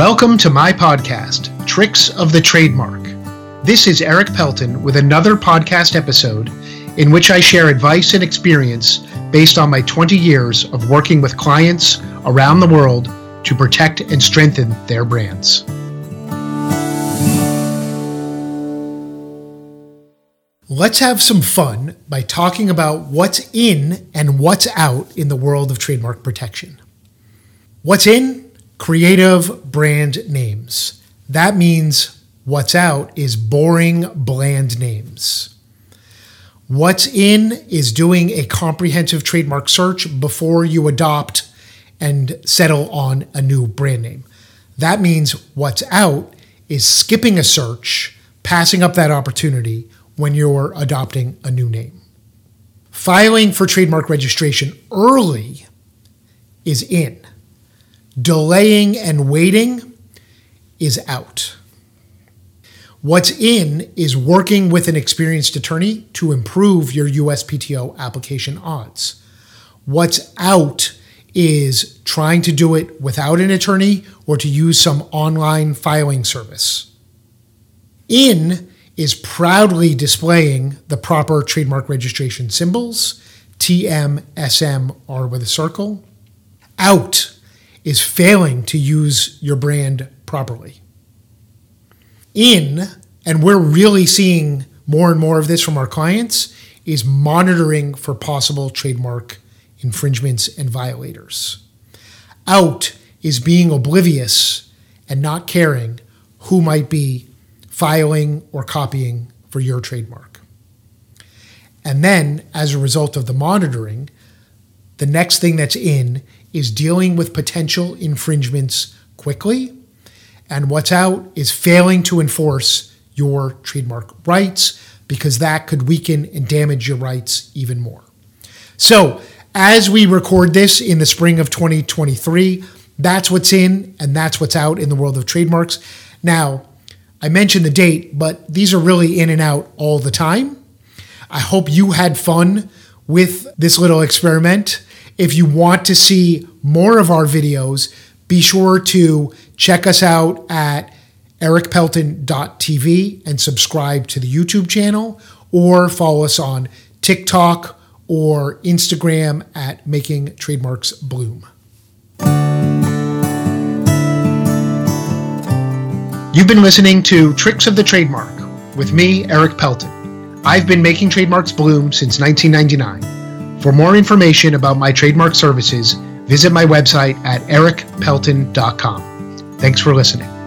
Welcome to my podcast, Tricks of the Trademark. This is Erik Pelton with another podcast episode in which I share advice and experience based on my 20 years of working with clients around the world to protect and strengthen their brands. Let's have some fun by talking about what's in and what's out in the world of trademark protection. What's in? Creative brand names. That means what's out is boring, bland names. What's in is doing a comprehensive trademark search before you adopt and settle on a new brand name. That means what's out is skipping a search, passing up that opportunity when you're adopting a new name. Filing for trademark registration early is in delaying and waiting is out. What's in is working with an experienced attorney to improve your USPTO application odds. What's out is trying to do it without an attorney or to use some online filing service. In is proudly displaying the proper trademark registration symbols, TM, SM, or with a circle. Out is failing to use your brand properly. In, and we're really seeing more and more of this from our clients, is monitoring for possible trademark infringements and violators. Out is being oblivious and not caring who might be filing or copying for your trademark. And then, as a result of the monitoring, the next thing that's in is dealing with potential infringements quickly. And what's out is failing to enforce your trademark rights because that could weaken and damage your rights even more. So, as we record this in the spring of 2023, that's what's in and that's what's out in the world of trademarks. Now, I mentioned the date, but these are really in and out all the time. I hope you had fun with this little experiment. If you want to see more of our videos, be sure to check us out at erikpelton.tv and subscribe to the YouTube channel or follow us on TikTok or Instagram at Making Trademarks Bloom. You've been listening to Tricks of the Trademark with me, Erik Pelton. I've been making trademarks bloom since 1999. For more information about my trademark services, visit my website at erikpelton.com. Thanks for listening.